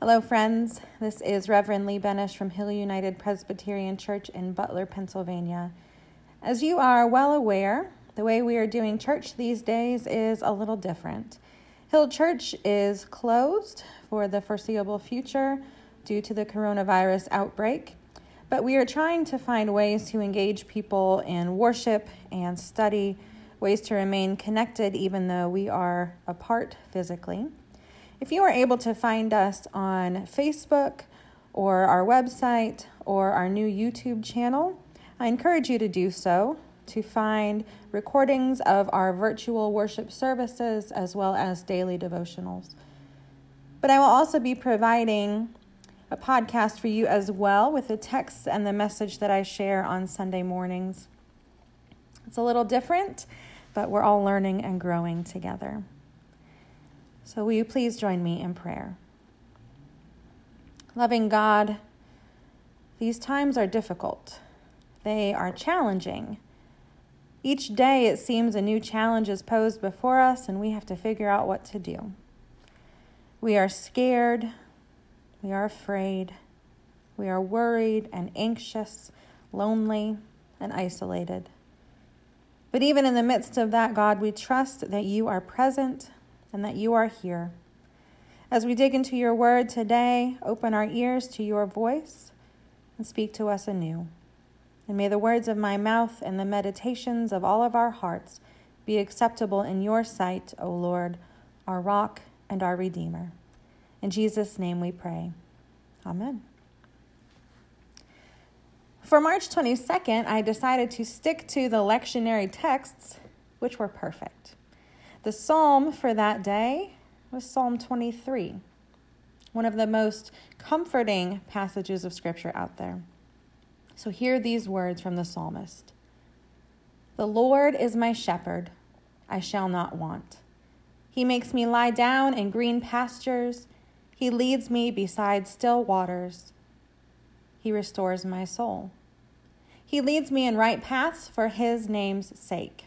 Hello, friends. This is Reverend Lee Benish from Hill United Presbyterian Church in Butler, Pennsylvania. As you are well aware, the way we are doing church these days is a little different. Hill Church is closed for the foreseeable future due to the coronavirus outbreak, but we are trying to find ways to engage people in worship and study, ways to remain connected even though we are apart physically. If you are able to find us on Facebook or our website or our new YouTube channel, I encourage you to do so to find recordings of our virtual worship services as well as daily devotionals. But I will also be providing a podcast for you as well with the text and the message that I share on Sunday mornings. It's a little different, but we're all learning and growing together. So, will you please join me in prayer? Loving God, these times are difficult, they are challenging. Each day it seems a new challenge is posed before us, and we have to figure out what to do. We are scared, we are afraid, we are worried and anxious, lonely and isolated. But even in the midst of that, God, we trust that you are present and that you are here. As we dig into your word today, open our ears to your voice and speak to us anew. And may the words of my mouth and the meditations of all of our hearts be acceptable in your sight, O Lord, our rock and our redeemer. In Jesus' name we pray. Amen. For March 22nd, I decided to stick to the lectionary texts, which were perfect. The psalm for that day was Psalm 23, one of the most comforting passages of scripture out there. So, hear these words from the psalmist The Lord is my shepherd, I shall not want. He makes me lie down in green pastures, He leads me beside still waters. He restores my soul. He leads me in right paths for His name's sake.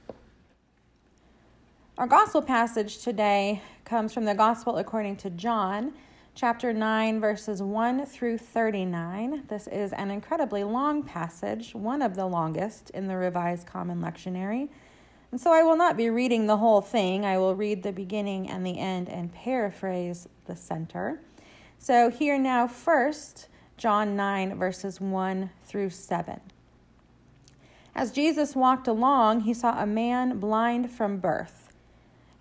Our gospel passage today comes from the Gospel according to John, chapter 9, verses 1 through 39. This is an incredibly long passage, one of the longest in the Revised Common Lectionary. And so I will not be reading the whole thing. I will read the beginning and the end and paraphrase the center. So, here now, first, John 9, verses 1 through 7. As Jesus walked along, he saw a man blind from birth.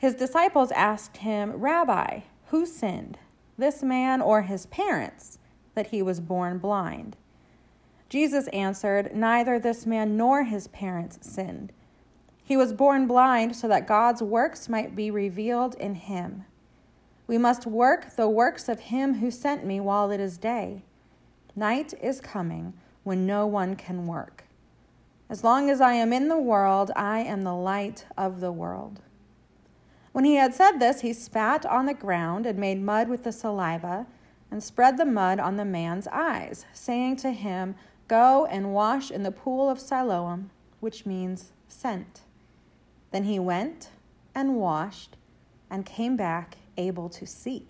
His disciples asked him, Rabbi, who sinned, this man or his parents, that he was born blind? Jesus answered, Neither this man nor his parents sinned. He was born blind so that God's works might be revealed in him. We must work the works of him who sent me while it is day. Night is coming when no one can work. As long as I am in the world, I am the light of the world. When he had said this, he spat on the ground and made mud with the saliva and spread the mud on the man's eyes, saying to him, Go and wash in the pool of Siloam, which means sent. Then he went and washed and came back able to see.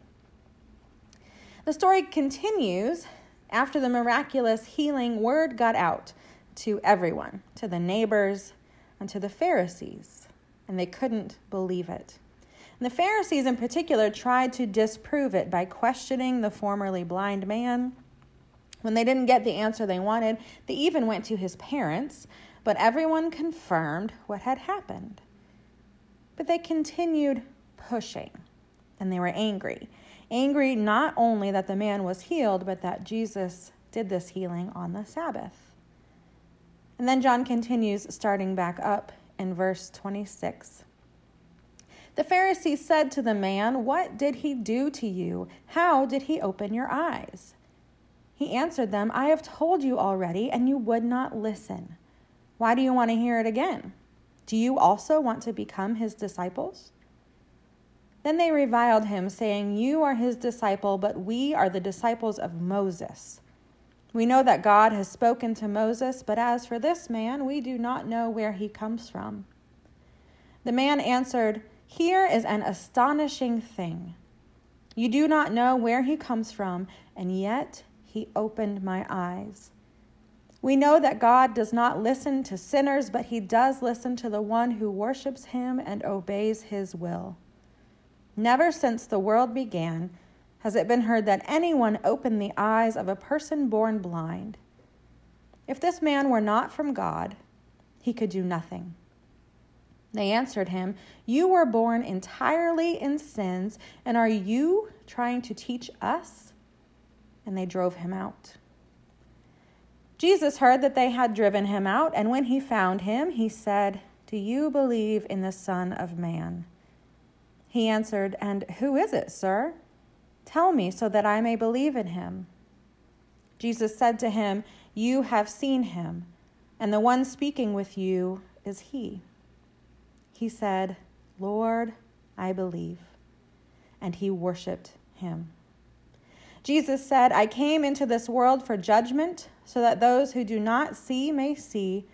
The story continues after the miraculous healing word got out to everyone, to the neighbors, and to the Pharisees, and they couldn't believe it. And the Pharisees, in particular, tried to disprove it by questioning the formerly blind man. When they didn't get the answer they wanted, they even went to his parents, but everyone confirmed what had happened. But they continued pushing, and they were angry. Angry not only that the man was healed, but that Jesus did this healing on the Sabbath. And then John continues, starting back up in verse 26. The Pharisees said to the man, What did he do to you? How did he open your eyes? He answered them, I have told you already, and you would not listen. Why do you want to hear it again? Do you also want to become his disciples? Then they reviled him, saying, You are his disciple, but we are the disciples of Moses. We know that God has spoken to Moses, but as for this man, we do not know where he comes from. The man answered, Here is an astonishing thing. You do not know where he comes from, and yet he opened my eyes. We know that God does not listen to sinners, but he does listen to the one who worships him and obeys his will. Never since the world began has it been heard that anyone opened the eyes of a person born blind. If this man were not from God, he could do nothing. They answered him, You were born entirely in sins, and are you trying to teach us? and they drove him out. Jesus heard that they had driven him out, and when he found him, he said, Do you believe in the Son of Man? He answered, And who is it, sir? Tell me so that I may believe in him. Jesus said to him, You have seen him, and the one speaking with you is he. He said, Lord, I believe. And he worshiped him. Jesus said, I came into this world for judgment, so that those who do not see may see,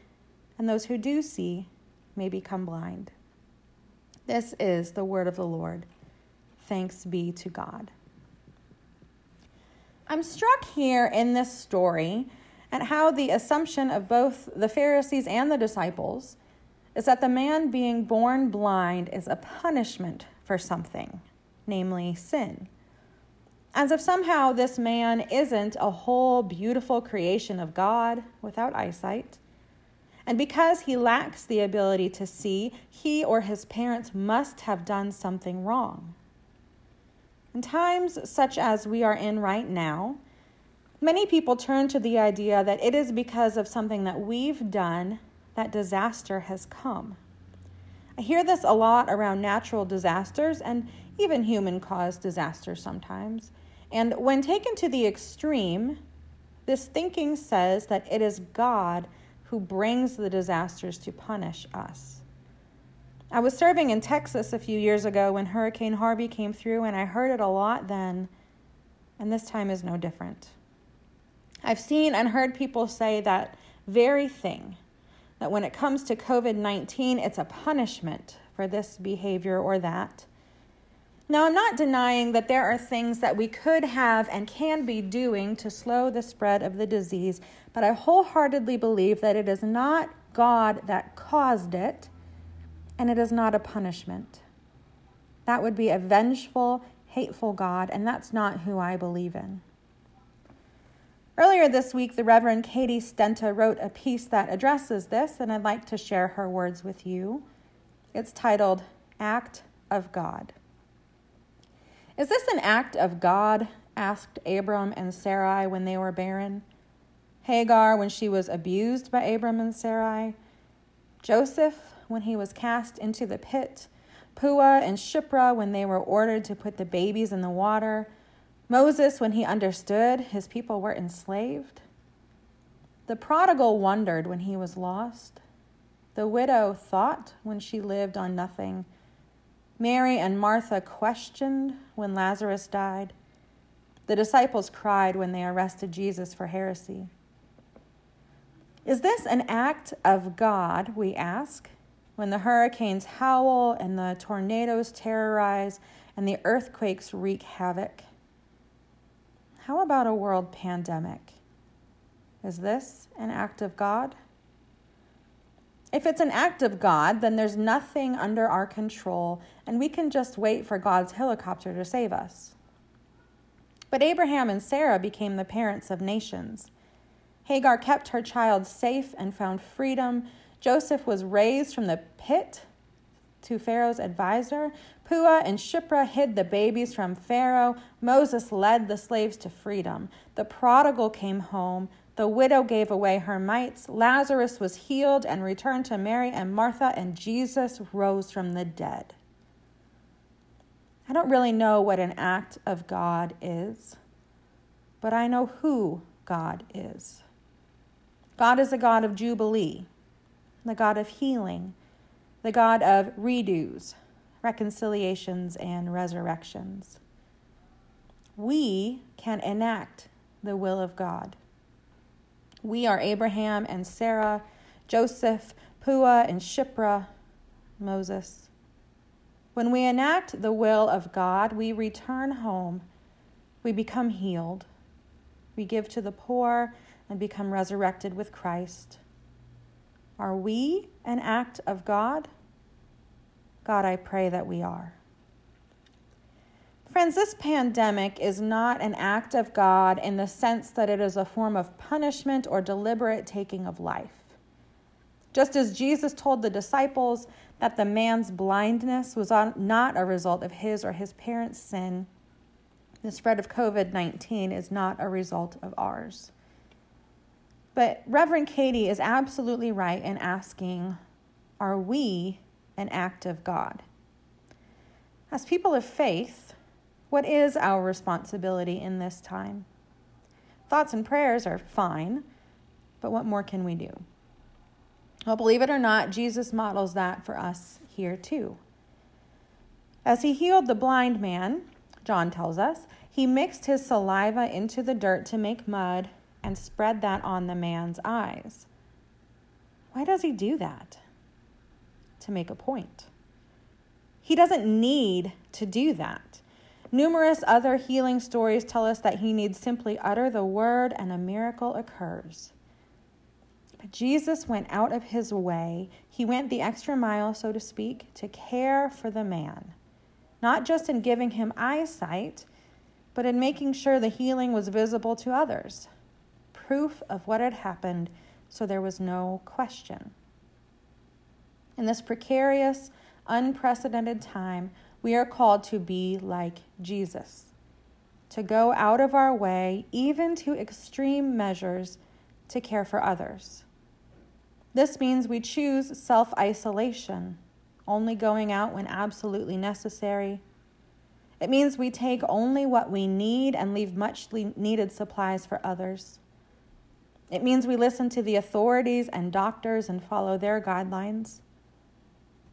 and those who do see may become blind. This is the word of the Lord. Thanks be to God. I'm struck here in this story at how the assumption of both the Pharisees and the disciples is that the man being born blind is a punishment for something, namely sin as if somehow this man isn't a whole beautiful creation of God without eyesight. And because he lacks the ability to see, he or his parents must have done something wrong. In times such as we are in right now, many people turn to the idea that it is because of something that we've done that disaster has come. I hear this a lot around natural disasters and even human caused disasters sometimes. And when taken to the extreme, this thinking says that it is God who brings the disasters to punish us. I was serving in Texas a few years ago when Hurricane Harvey came through, and I heard it a lot then, and this time is no different. I've seen and heard people say that very thing that when it comes to COVID 19, it's a punishment for this behavior or that. Now, I'm not denying that there are things that we could have and can be doing to slow the spread of the disease, but I wholeheartedly believe that it is not God that caused it, and it is not a punishment. That would be a vengeful, hateful God, and that's not who I believe in. Earlier this week, the Reverend Katie Stenta wrote a piece that addresses this, and I'd like to share her words with you. It's titled Act of God. Is this an act of God? asked Abram and Sarai when they were barren. Hagar when she was abused by Abram and Sarai. Joseph when he was cast into the pit. Puah and Shiphrah when they were ordered to put the babies in the water. Moses when he understood his people were enslaved. The prodigal wondered when he was lost. The widow thought when she lived on nothing. Mary and Martha questioned when Lazarus died. The disciples cried when they arrested Jesus for heresy. Is this an act of God, we ask, when the hurricanes howl and the tornadoes terrorize and the earthquakes wreak havoc? How about a world pandemic? Is this an act of God? If it's an act of God, then there's nothing under our control, and we can just wait for God's helicopter to save us. But Abraham and Sarah became the parents of nations. Hagar kept her child safe and found freedom. Joseph was raised from the pit to Pharaoh's advisor. Puah and Shiphrah hid the babies from Pharaoh. Moses led the slaves to freedom. The prodigal came home. The widow gave away her mites. Lazarus was healed and returned to Mary and Martha, and Jesus rose from the dead. I don't really know what an act of God is, but I know who God is. God is a God of jubilee, the God of healing, the God of redos, reconciliations, and resurrections. We can enact the will of God. We are Abraham and Sarah, Joseph, Puah and Shiphrah, Moses. When we enact the will of God, we return home, we become healed, we give to the poor, and become resurrected with Christ. Are we an act of God? God, I pray that we are. Friends, this pandemic is not an act of God in the sense that it is a form of punishment or deliberate taking of life. Just as Jesus told the disciples that the man's blindness was not a result of his or his parents' sin, the spread of COVID 19 is not a result of ours. But Reverend Katie is absolutely right in asking Are we an act of God? As people of faith, what is our responsibility in this time? Thoughts and prayers are fine, but what more can we do? Well, believe it or not, Jesus models that for us here too. As he healed the blind man, John tells us, he mixed his saliva into the dirt to make mud and spread that on the man's eyes. Why does he do that? To make a point. He doesn't need to do that. Numerous other healing stories tell us that he needs simply utter the word and a miracle occurs. But Jesus went out of his way. He went the extra mile, so to speak, to care for the man, not just in giving him eyesight, but in making sure the healing was visible to others proof of what had happened, so there was no question. In this precarious, unprecedented time, we are called to be like Jesus, to go out of our way, even to extreme measures, to care for others. This means we choose self isolation, only going out when absolutely necessary. It means we take only what we need and leave much needed supplies for others. It means we listen to the authorities and doctors and follow their guidelines.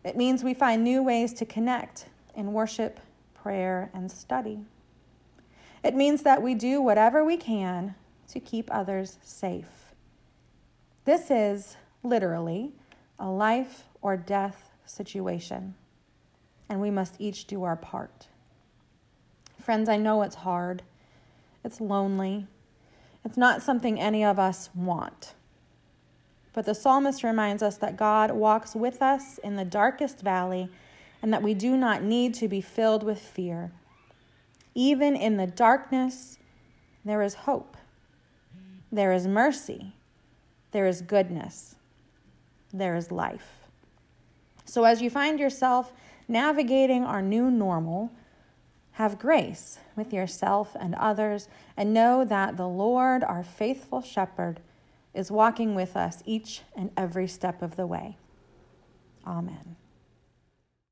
It means we find new ways to connect in worship, prayer, and study. It means that we do whatever we can to keep others safe. This is literally a life or death situation, and we must each do our part. Friends, I know it's hard, it's lonely, it's not something any of us want. But the psalmist reminds us that God walks with us in the darkest valley and that we do not need to be filled with fear. Even in the darkness, there is hope, there is mercy, there is goodness, there is life. So as you find yourself navigating our new normal, have grace with yourself and others, and know that the Lord, our faithful shepherd, is walking with us each and every step of the way. Amen.